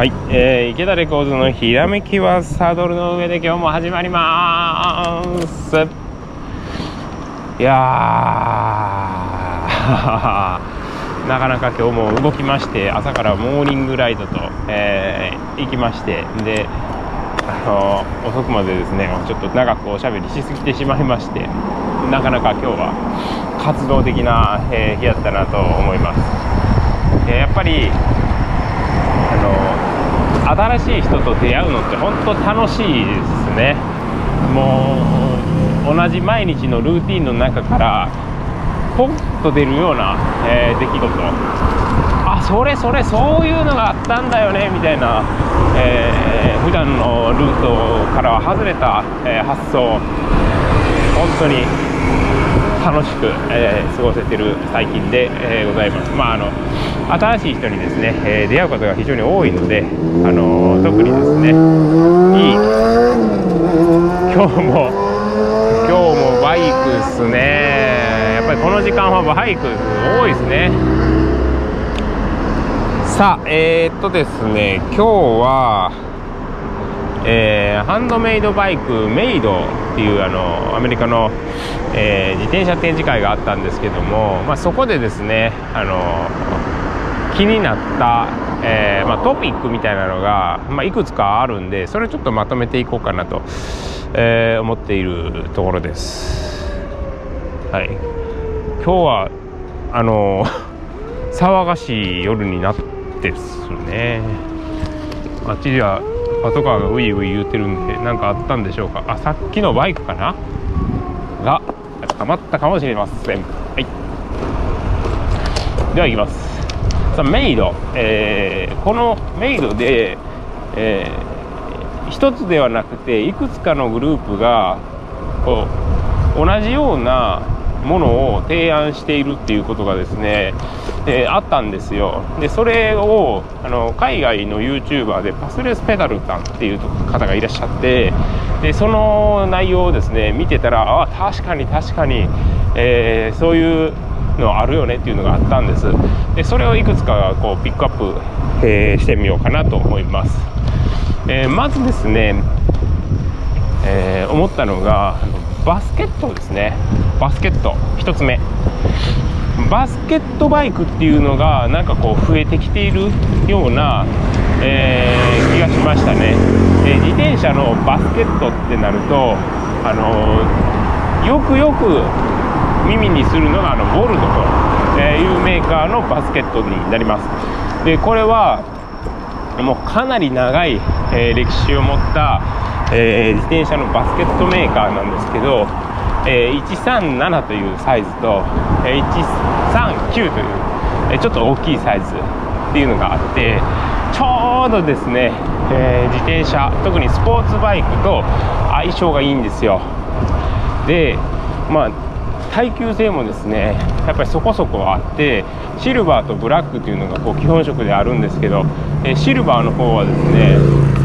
はい、えー、池田レコードのひらめきはサドルの上で今日も始まります。いや なかなか今日も動きまして朝からモーニングライトと、えー、行きまして。であの遅くまでですねちょっと長くおしゃべりしすぎてしまいましてなかなか今日は活動的な、えー、日やったなと思います、えー、やっぱり新しい人と出会うのって本当楽しいですね。もう同じ毎日のルーティンの中からポンと出るような、えー、出来事。あそれそれそういうのがあったんだよねみたいな、えー、普段のルートからは外れた、えー、発想。本当に。楽しく、えー、過ごせてる最近で、えー、ございます。まああの新しい人にですね、えー、出会うことが非常に多いので、あの特にですねいい今日も今日もバイクっすねやっぱりこの時間はバイク多いですねさあえー、っとですね今日はえー、ハンドメイドバイクメイドっていうあのアメリカの、えー、自転車展示会があったんですけども、まあ、そこでですねあの気になった、えー、まあ、トピックみたいなのが、まあ、いくつかあるんでそれちょっとまとめていこうかなと、えー、思っているところです。はい、今日はあの 騒がしい夜になってですね。あっちではパトカーがウイウイ言うてるんで何かあったんでしょうか。あさっきのバイクかな？が捕まったかもしれません。はい。では行きます。さあメイド、えー、このメイドで、えー、一つではなくていくつかのグループがこう同じようなものを提案しているっていうことがですね、えー、あったんですよ。でそれをあの海外の YouTuber でパスレスペダルさんっていう方がいらっしゃってでその内容をですね見てたらあ確かに確かに、えー、そういうのあるよねっていうのがあったんです。でそれをいくつかこうピックアップ、えー、してみようかなと思います、えー、まずですね、え、思ったのがバスケットですね。バスケット。1つ目。バスケットバイクっていうのがなんかこう増えてきているような、え、気がしましたね、え、自転車のバスケットってなるとあの、よくよく耳にするのがあのボルトというメーカーのバスケットになります。でこれはもうかなり長い、え、歴史を持った、え、自転車のバスケットメーカーなんですけど、え、137というサイズと、え139という、えちょっと大きいサイズ。っていうのがあってちょうどですね、え自転車特にスポーツバイクと相性がいいんですよ。でまあ耐久性もですねやっぱりそこそこあってシルバーとブラックというのがこう基本色であるんですけど、えシルバーの方はですね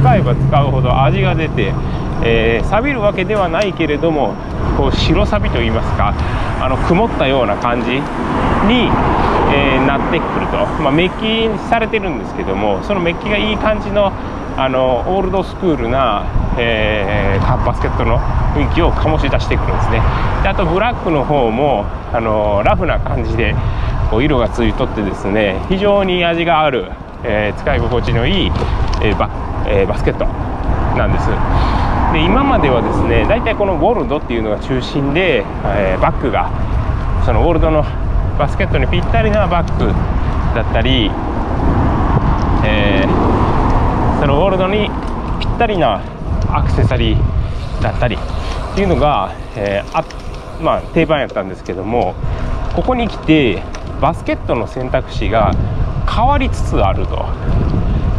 使えば使うほど味が出て、えー、錆びるわけではないけれどもこう白錆といいますかあの曇ったような感じに、えー、なってくると、まあ、メッキされてるんですけどもそのメッキがいい感じのあのオールドスクールな、えー、バスケットの雰囲気を醸し出してくるんですね。であとブラックの方もあのラフな感じでこう色がついとってですね非常に味がある、えー、使い心地のいい、えー、バえー、バスケットなんです。で今まではですね大体このゴールドっていうのが中心で、えバッグがそのゴールドのバスケットにぴったりなバッグだったり、えそのゴールドにぴったりなアクセサリーだったりっていうのが、えー、あまあ、定番やったんですけどもここに来てバスケットの選択肢が変わりつつあると。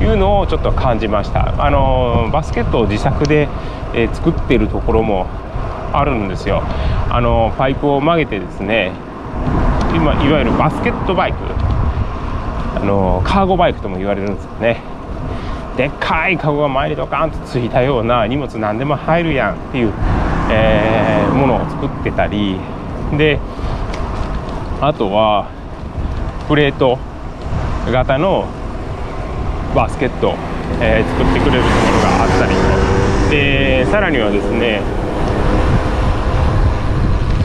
いうのをちょっと感じました。あのバスケットを自作で、え、作ってるところもあるんですよ。あのパイプを曲げてですね今いわゆるバスケットバイク。あのカーゴバイクとも言われるんですよね。でっかいカゴが前にドカンとついたような荷物何でも入るやんっていう、えー、ものを作ってたり。であとはプレート型のバスケットえー、作ってくれるところがあったりと。でさらにはですね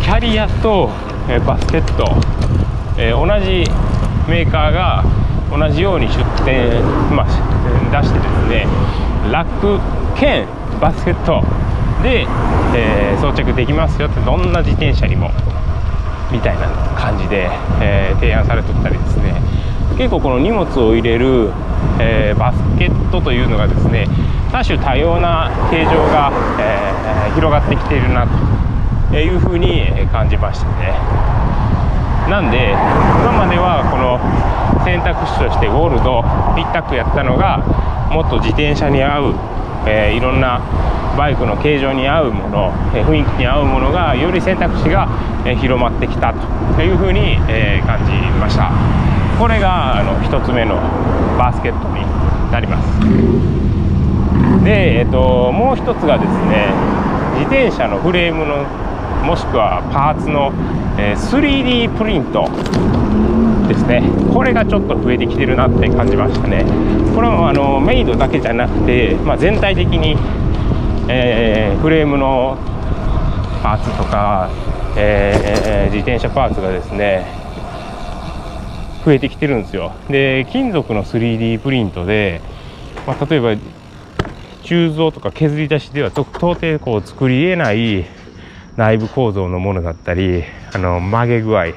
キャリアと、えー、バスケット、えー、同じメーカーが同じように出店、まあ、出してですねラック兼バスケットで、えー、装着できますよってどんな自転車にもみたいな感じで、えー、提案されとったりですね。結構この荷物を入れる、えー、バスケットというのがですね多種多様な形状が、えー、広がってきているなというふうに感じましたね。なんで今まではこの選択肢としてゴールド一択やったのがもっと自転車に合う、えー、いろんなバイクの形状に合うもの、え雰囲気に合うものがより選択肢が、え広まってきたというふうに、え感じました。これがあの1つ目のバスケットになります。で、えっと、もう1つがですね自転車のフレームのもしくはパーツの、え 3D プリントですね。これがちょっと増えてきてるなって感じましたね。これはあのメイドだけじゃなくて、まあ、全体的にえー、フレームのパーツとか、えー、自転車パーツがですね増えてきてるんですよ。で金属の 3D プリントで、まあ、例えば鋳造とか削り出しでは到底こう作りえない内部構造のものだったりあの曲げ具合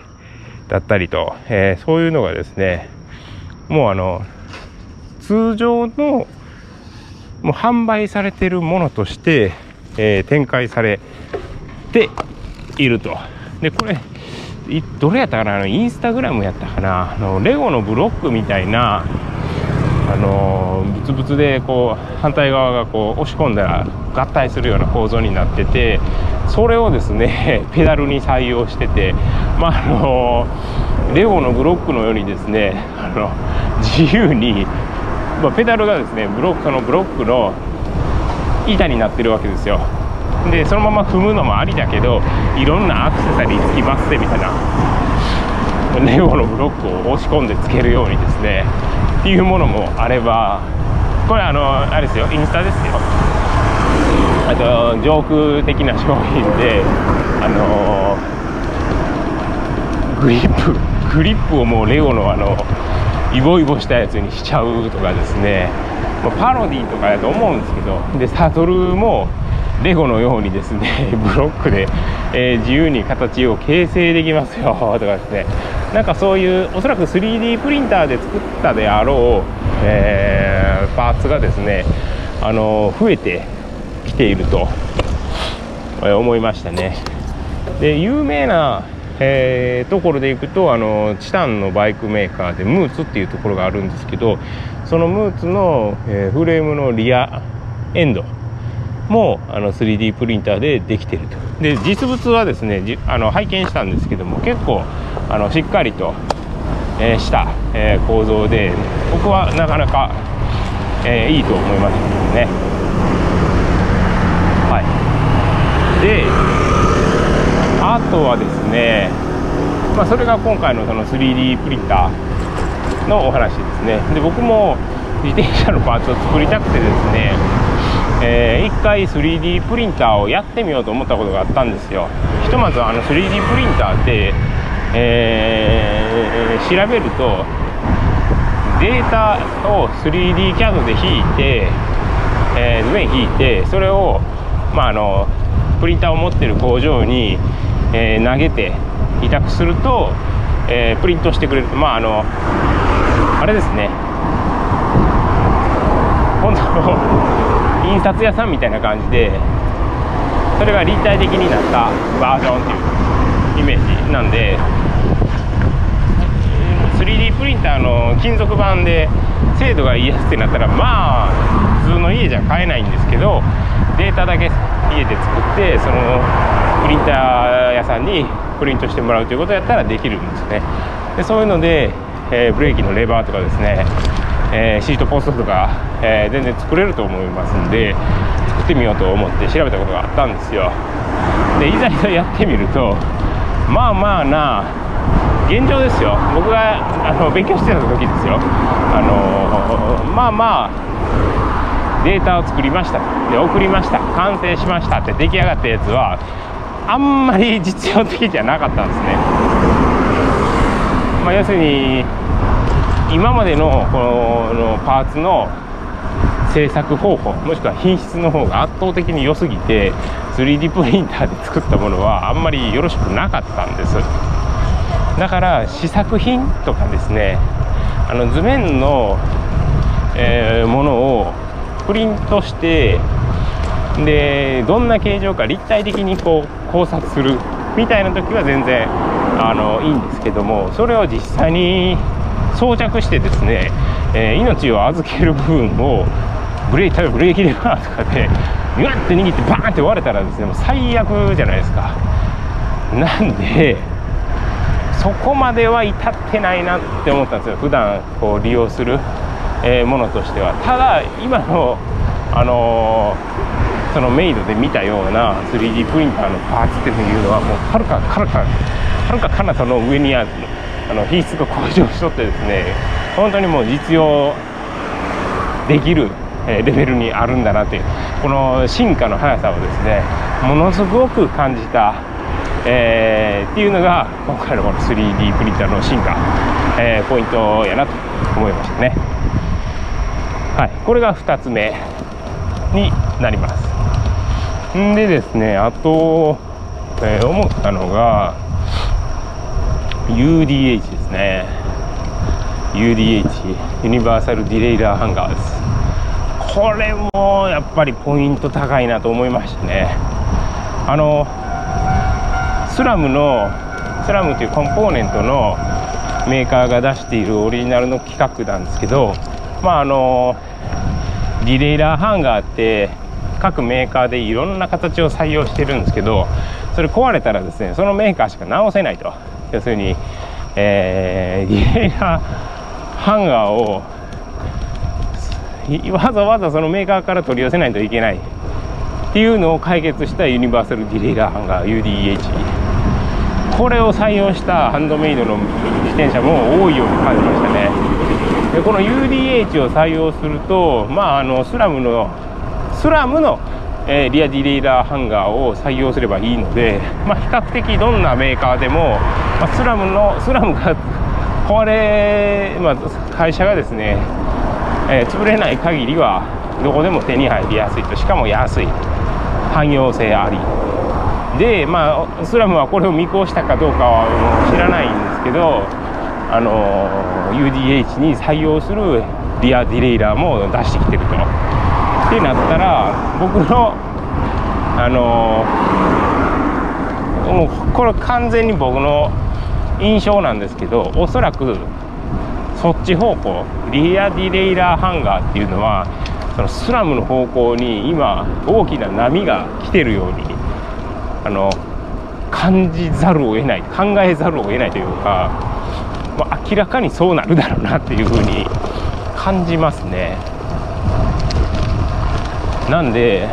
だったりと、えー、そういうのがですねもうあの通常のもう販売されてるものとして、えー、展開されていると。で、これ、どれやったかな？あの、インスタグラムやったかな？あの、レゴのブロックみたいな、あのブツブツでこう反対側がこう押し込んだら合体するような構造になっててそれをですね ペダルに採用しててまああのレゴのブロックのようにですねあの自由にまあ、ペダルがですねブロックのブロックの板になってるわけですよ。でそのまま踏むのもありだけどいろんなアクセサリーつきますぜみたいなレゴのブロックを押し込んでつけるようにですねっていうものもあればこれあのあれですよインスタですよ。あとジョーク的な商品であのグリップグリップをもうレゴのあのイボイボしたやつにしちゃうとかですね、パロディとかだと思うんですけどでサドルもレゴのようにですね ブロックで、えー、自由に形を形成できますよ とかですねなんかそういうおそらく 3D プリンターで作ったであろう、えー、パーツがですねあの増えてきていると、え思いましたね。で有名なえー、ところでいくとあのチタンのバイクメーカーでムーツっていうところがあるんですけどそのムーツの、え、フレームのリアエンド。もあの 3D プリンターでできてると。で実物はですねあの拝見したんですけども結構あのしっかりと、えー、した、えー、構造で僕はなかなか、えー、いいと思いましたけどね。はい。であとはですね、まあ、それが今回のその 3D プリンターのお話ですね。で僕も自転車のパーツを作りたくてですね、えー、1回 3D プリンターをやってみようと思ったことがあったんですよ。ひとまずあの 3D プリンターって、えー、調べるとデータを 3D キャドで引いて、えー、図面引いてそれを、まあ、あのプリンターを持ってる工場にえー、投げて委託すると、えー、プリントしてくれる。まああのあれですね。本当印刷屋さんみたいな感じでそれが立体的になったバージョンっていうイメージなんで 3D プリンターの金属板で精度がいいやつってなったらまあ普通の家じゃ買えないんですけどデータだけ家で作ってそのプリンター屋さんにプリントしてもらうということやったらできるんですね。でそういうので、えー、ブレーキのレバーとかですね、えー、シートポストとか、えー、全然作れると思いますんで作ってみようと思って調べたことがあったんですよ。でいざいざやってみるとまあまあな現状ですよ。僕があの勉強してた時ですよ。あのまあまあデータを作りました。で送りました。完成しました。って出来上がったやつはあんまり実用的じゃなかったんですね、まあ、要するに今までのこのパーツの製作方法もしくは品質の方が圧倒的に良すぎて 3D プリンターで作ったものはあんまりよろしくなかったんです。だから試作品とかですねあの図面の、えー、ものをプリントしてでどんな形状か立体的にこう考察するみたいな時は全然あのいいんですけどもそれを実際に装着してですね、えー、命を預ける部分をブレーキ例えばブレーキレバーとかでグワッて握ってバーンって割れたらですねもう最悪じゃないですか。なんでそこまでは至ってないなって思ったんですよ。普段こう利用する、えー、ものとしては。ただ今のあのー、そのメイドで見たような 3D プリンターのパーツっていうのはもうはるかかるかはるか彼方の上にあるあの品質が向上しとってですね本当にもう実用できるレベルにあるんだなというこの進化の速さをですねものすごく感じた、えー、っていうのが今回のこの 3D プリンターの進化、えー、ポイントやなと思いましたね。はいこれが2つ目になります。んでですねあと、えー、思ったのが UDH ですね。UDH ユニバーサルディレイラーハンガーですこれもやっぱりポイント高いなと思いましたね。あのスラムのスラムというコンポーネントのメーカーが出しているオリジナルの規格なんですけどまああのディレイラーハンガーって各メーカーでいろんな形を採用してるんですけどそれ壊れたらですねそのメーカーしか直せないと。要するに、えー、ディレイラーハンガーをわざわざそのメーカーから取り寄せないといけないっていうのを解決したユニバーサルディレイラーハンガー UDH これを採用したハンドメイドの自転車も多いように感じましたね。でこの UDH を採用するとまああのスラムのスラムの、え、リアディレイラーハンガーを採用すればいいので、まあ、比較的どんなメーカーでも、まあ、スラムのスラムが 壊れ、まあ、会社がですねえー、潰れない限りはどこでも手に入りやすいと。しかも安い汎用性あり。でまあスラムはこれを見越したかどうかは知らないんですけどあの UDH に採用するリアディレイラーも出してきてると。ってなったら僕のあのもうこれ完全に僕の印象なんですけどおそらくそっち方向リアディレイラーハンガーっていうのはそのスラムの方向に今大きな波が来てるようにあの感じざるを得ない考えざるを得ないというか、まあ、明らかにそうなるだろうなっていうふうに感じますね。なんで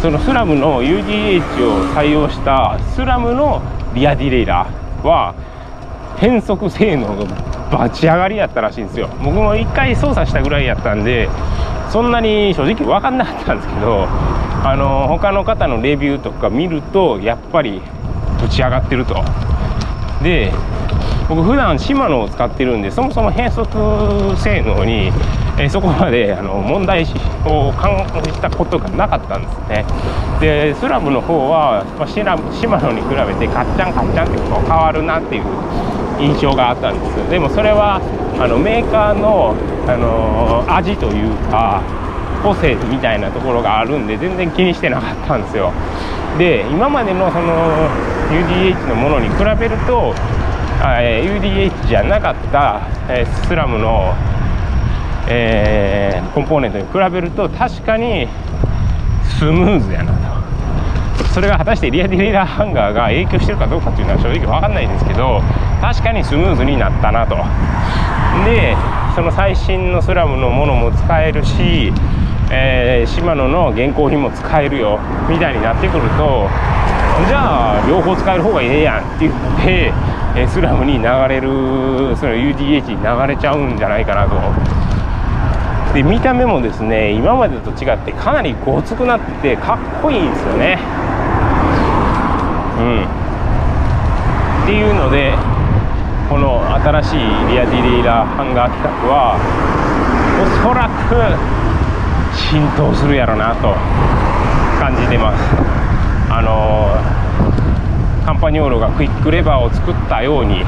そのスラムの UGH を採用したスラムのリアディレイラーは変速性能がバチ上がりやったらしいんですよ。僕も1回操作したぐらいやったんでそんなに正直分かんなかったんですけどあの他の方のレビューとか見るとやっぱりぶち上がってると。で僕普段シマノを使ってるんでそもそも変速性能に、えそこまであの問題を感じたことがなかったんですね。でスラムの方は、まあ、シマノに比べてカッチャンカッチャンってこう変わるなっていう印象があったんです。でもそれはあのメーカーの、あの味というか個性みたいなところがあるんで全然気にしてなかったんですよ。で今までのその UDH のものに比べると、UDH じゃなかった、スラムの、えー、コンポーネントに比べると確かにスムーズやなと。それが果たしてリアディレイラーハンガーが影響してるかどうかっていうのは正直分かんないんですけど確かにスムーズになったなと。でその最新のスラムのものも使えるし、えー、シマノの現行品も使えるよみたいになってくるとじゃあ両方使える方がええやんって言ってえスラムに流れるその UDH に流れちゃうんじゃないかなと。で見た目もですね今までと違ってかなりごつくなっててかっこいいんですよね。うん。っていうのでこの新しいリアディレイラーハンガー企画はおそらく浸透するやろなと感じてます。あのカンパニオーロがクイックレバーを作ったように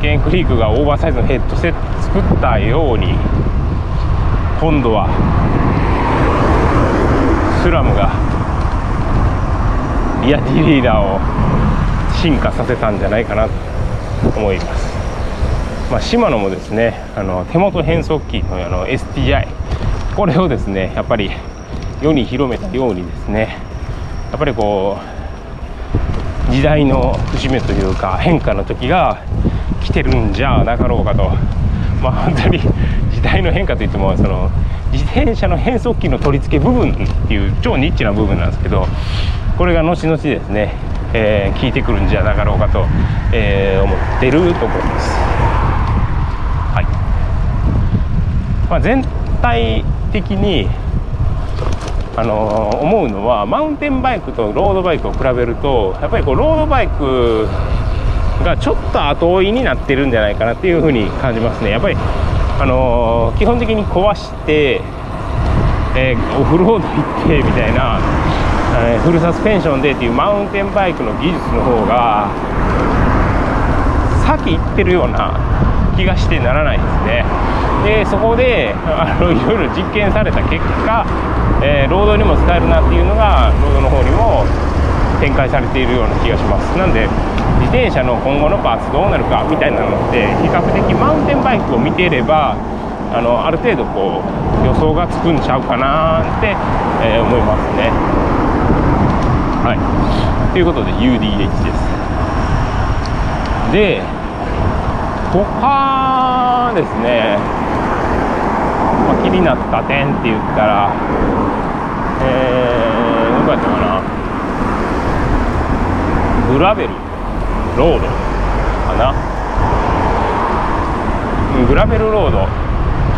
ゲンクリークがオーバーサイズのヘッドセット作ったように今度はスラムがリアディレイラーを進化させたんじゃないかなと思います、まあ、シマノもですねあの手元変速機のあの STI これをですねやっぱり世に広めたようにですねやっぱりこう時代の節目というか変化の時が来てるんじゃなかろうかと。まあ本当に時代の変化といってもその自転車の変速機の取り付け部分っていう超ニッチな部分なんですけどこれが後々ですね、えー、効いてくるんじゃなかろうかと、えー、思ってるところです。はいまあ、全体的にあの、思うのはマウンテンバイクとロードバイクを比べるとやっぱりこうロードバイクがちょっと後追いになってるんじゃないかなっていうふうに感じますねやっぱりあのー、基本的に壊して、えー、オフロード行ってみたいな、えフルサスペンションでっていうマウンテンバイクの技術の方が先行ってるような気がしてならないですね。でそこであのいろいろ実験された結果、えー、ロードにも使えるなっていうのがロードの方にも展開されているような気がします。なんで自転車の今後のパーツどうなるかみたいなのって比較的マウンテンバイクを見ていればあのある程度こう予想がつくんちゃうかなって、えー、思いますね。はい。ということで UDH です。で他ですね、まあ、気になった点って言ったらえー、どこやったかな。グラベルロードかな。グラベルロード。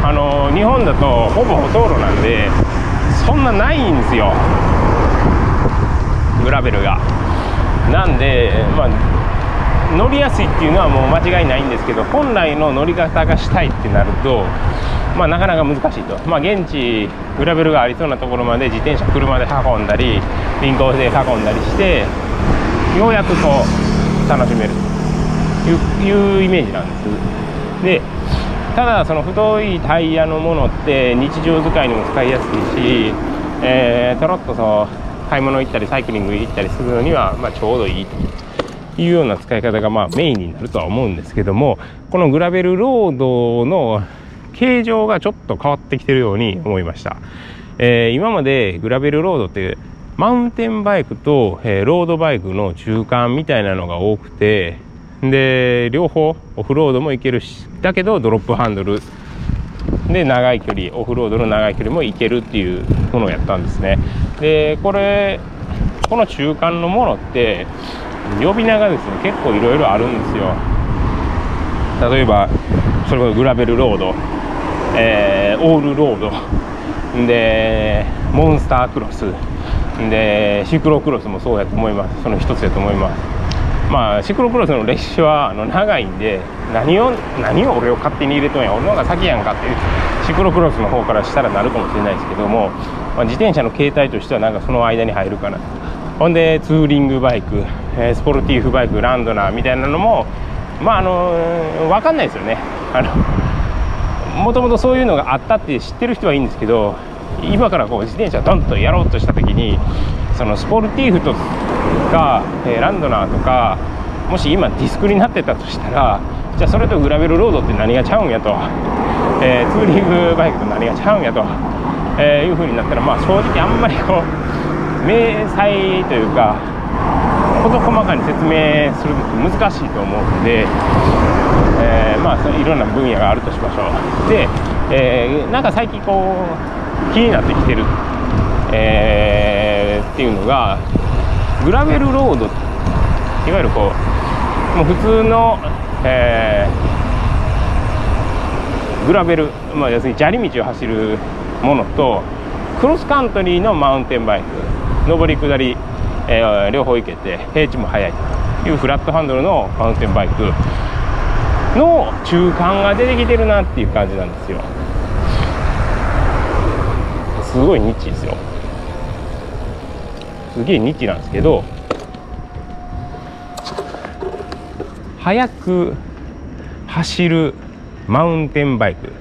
あの日本だとほぼほとんどなんでそんなないんですよ。グラベルが。なんでまあ乗りやすいっていうのはもう間違いないんですけど本来の乗り方がしたいってなると、まあ、なかなか難しいと、まあ、現地グラベルがありそうなところまで自転車車で運んだり輪行で運んだりしてようやくこう楽しめるというイメージなんです。でただその太いタイヤのものって日常使いにも使いやすいし、えー、とろっとそう買い物行ったりサイクリング行ったりするのにはまちょうどいいというような使い方がまあメインになるとは思うんですけどもこのグラベルロードの形状がちょっと変わってきてるように思いました、えー、今までグラベルロードってマウンテンバイクと、えー、ロードバイクの中間みたいなのが多くてで両方オフロードも行けるしだけどドロップハンドル。で長い距離オフロードの長い距離も行けるっていうものをやったんですね。でこれこの中間のものって呼び名がですね結構いろいろあるんですよ。例えばそれこそグラベルロード、えー、オールロード。でモンスタークロス。でシクロクロスもそうやと思います。その一つやと思います。まあシクロクロスの歴史はあの長いんで何を何を俺を勝手に入れとんや俺の方が先やんかってシクロクロスの方からしたらなるかもしれないですけども、まあ、自転車の形態としてはなんかその間に入るかな。ほんでツーリングバイク、えスポルティーフバイクランドナーみたいなのもまああの分かんないですよね。あのもともとそういうのがあったって知ってる人はいいんですけど今からこう自転車ドンとやろうとした時にそのスポルティーフとか、えランドナーとかもし今ディスクになってたとしたらじゃあそれとグラベルロードって何がちゃうんやと、えー、ツーリングバイクと何がちゃうんやと、えー、いう風になったらまあ正直あんまりこう明細というか事細かに説明するのって難しいと思うので、えー、まあいろんな分野があるとしましょう。で、えー、なんか最近こう気になってきてる、えー、っていうのがグラベルロード。いわゆるこうもう普通の、えー、グラベル、まあ、要するに砂利道を走るものとクロスカントリーのマウンテンバイク。上り下り、えー、両方行けて平地も速い。というフラットハンドルのマウンテンバイクの中間が出てきてるなっていう感じなんですよ。すごいニッチですよ。すげえニッチなんですけど速く走るマウンテンバイク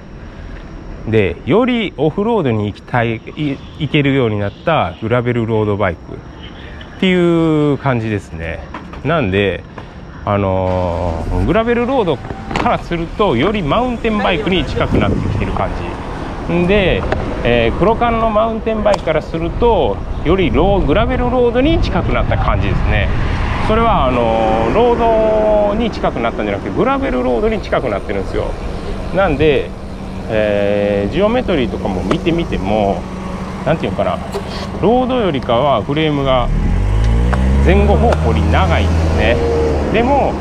でよりオフロードに行きたい行けるようになったグラベルロードバイクっていう感じですね。なんであのー、グラベルロードからするとよりマウンテンバイクに近くなってきてる感じ。で、えー、黒缶のマウンテンバイクからするとよりローグラベルロードに近くなった感じですね。それはあのロードに近くなったんじゃなくてグラベルロードに近くなってるんですよ。なんで、えー、ジオメトリーとかも見てみても何て言うのかなロードよりかはフレームが前後方向に長いんですね。でも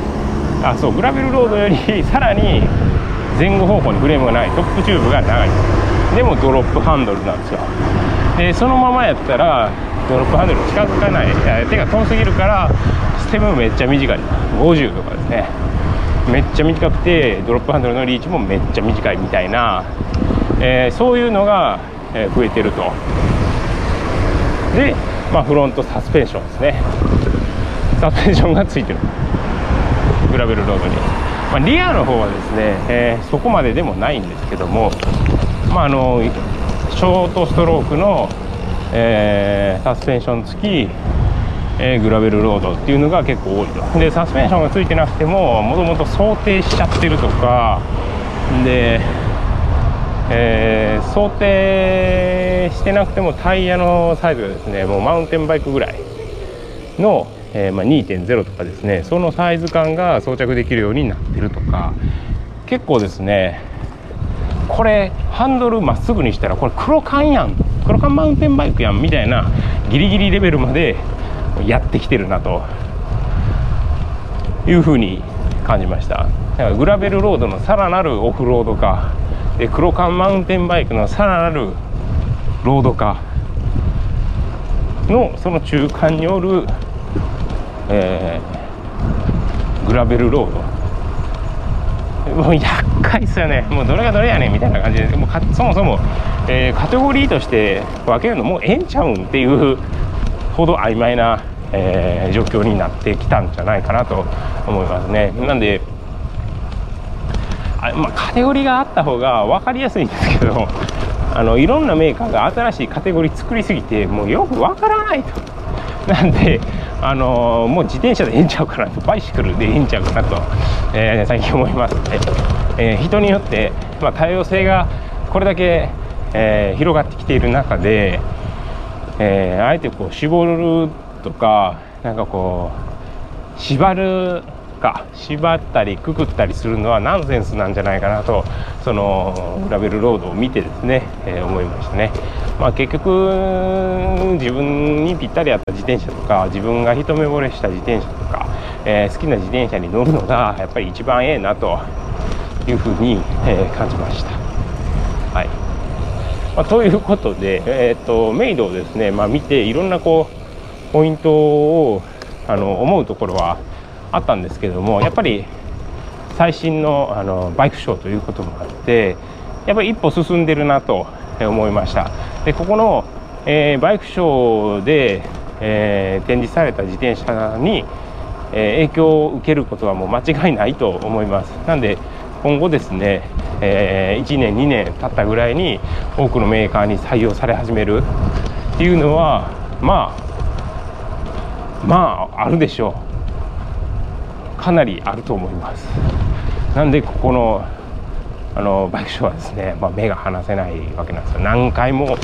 あそうグラベルロードよりさらに前後方向にフレームが長い。トップチューブが長いんです。でもドロップハンドルなんですよ。でそのままやったらドロップハンドル近づかない。手が遠すぎるからステムめっちゃ短い。50とかですね。めっちゃ短くてドロップハンドルのリーチもめっちゃ短いみたいな、えー、そういうのが増えてると。で、まあ、フロントサスペンションですね。サスペンションがついてる。グラベルロードに、まあ、リアの方はですね、えー、そこまででもないんですけども、まあ、あのショートストロークの、えー、サスペンション付き、えー、グラベルロードっていうのが結構多いと。でサスペンションが付いてなくてももともと想定しちゃってるとかで、えー、想定してなくてもタイヤのサイズがですねもうマウンテンバイクぐらいのえー、まあ、2.0とかですねそのサイズ感が装着できるようになってるとか結構ですねこれハンドルまっすぐにしたらこれ黒缶やん。黒缶マウンテンバイクやんみたいなギリギリレベルまでやってきてるなと。いうふうに感じました。だからグラベルロードのさらなるオフロード化。で黒缶マウンテンバイクのさらなるロード化。のその中間によるえー、グラベルロード。もう厄介っすよね。もうどれがどれやねんみたいな感じで。もうそもそも、えー、カテゴリーとして分けるのもうええんちゃうんっていうほど曖昧な、えー、状況になってきたんじゃないかなと思いますね。なんであ、まあ、カテゴリーがあった方が分かりやすいんですけどあのいろんなメーカーが新しいカテゴリー作りすぎてもうよく分からないと。なんであのもう自転車でいいんちゃうかなとバイシクルでいいんちゃうかなと、えー、最近思います、えー、人によって、まあ、多様性がこれだけ、えー、広がってきている中で、えあえてこう絞るとかなんかこう縛るか縛ったりくくったりするのはナンセンスなんじゃないかなとそのグラベルロードを見てですね、えー、思いましたね。まあ、結局自分にぴったり合った自転車とか自分が一目惚れした自転車とか、えー、好きな自転車に乗るのがやっぱり一番ええなというふうに、えー、感じました。はいまあ、ということで、えーと、メイドをですね、まあ、見ていろんなこうポイントをあの思うところはあったんですけどもやっぱり最新のあのバイクショーということもあってやっぱり一歩進んでるなと思いました。でここの、えー、バイクショーで、えー、展示された自転車に、えー、影響を受けることはもう間違いないと思います。なんで今後ですね、え1年2年経ったぐらいに多くのメーカーに採用され始めるっていうのはまあまああるでしょう。かなりあると思います。なんでここのあのバイクショーはですね、まあ、目が離せないわけなんですよ。何回も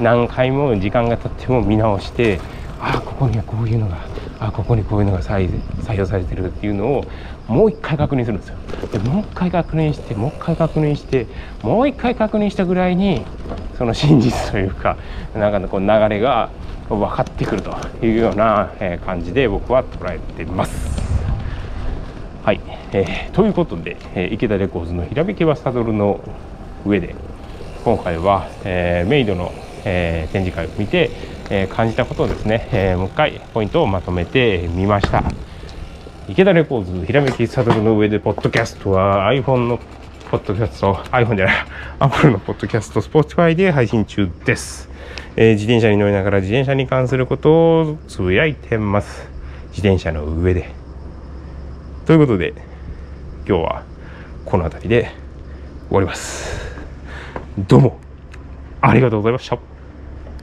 何回も時間が経っても見直してああここにはこういうのがあここにこういうのが採用されてるっていうのをもう一回確認するんですよ。でもう一回確認してもう一回確認してもう一回確認したぐらいにその真実というかなんかこう流れが分かってくるというような感じで僕は捉えています。はい、えー、ということで、えー、池田レコーズのひらめきはサドルの上で今回は、えー、メイドの、えー、展示会を見て、えー、感じたことをですね、えー、もう一回ポイントをまとめてみました。池田レコーズひらめきサドルの上でポッドキャストは iPhone のポッドキャスト iPhone じゃない Apple のポッドキャスト Spotify で配信中です、えー、自転車に乗りながら自転車に関することをつぶやいてます。自転車の上で。ということで今日はこの辺りで終わります。どうもありがとうございました。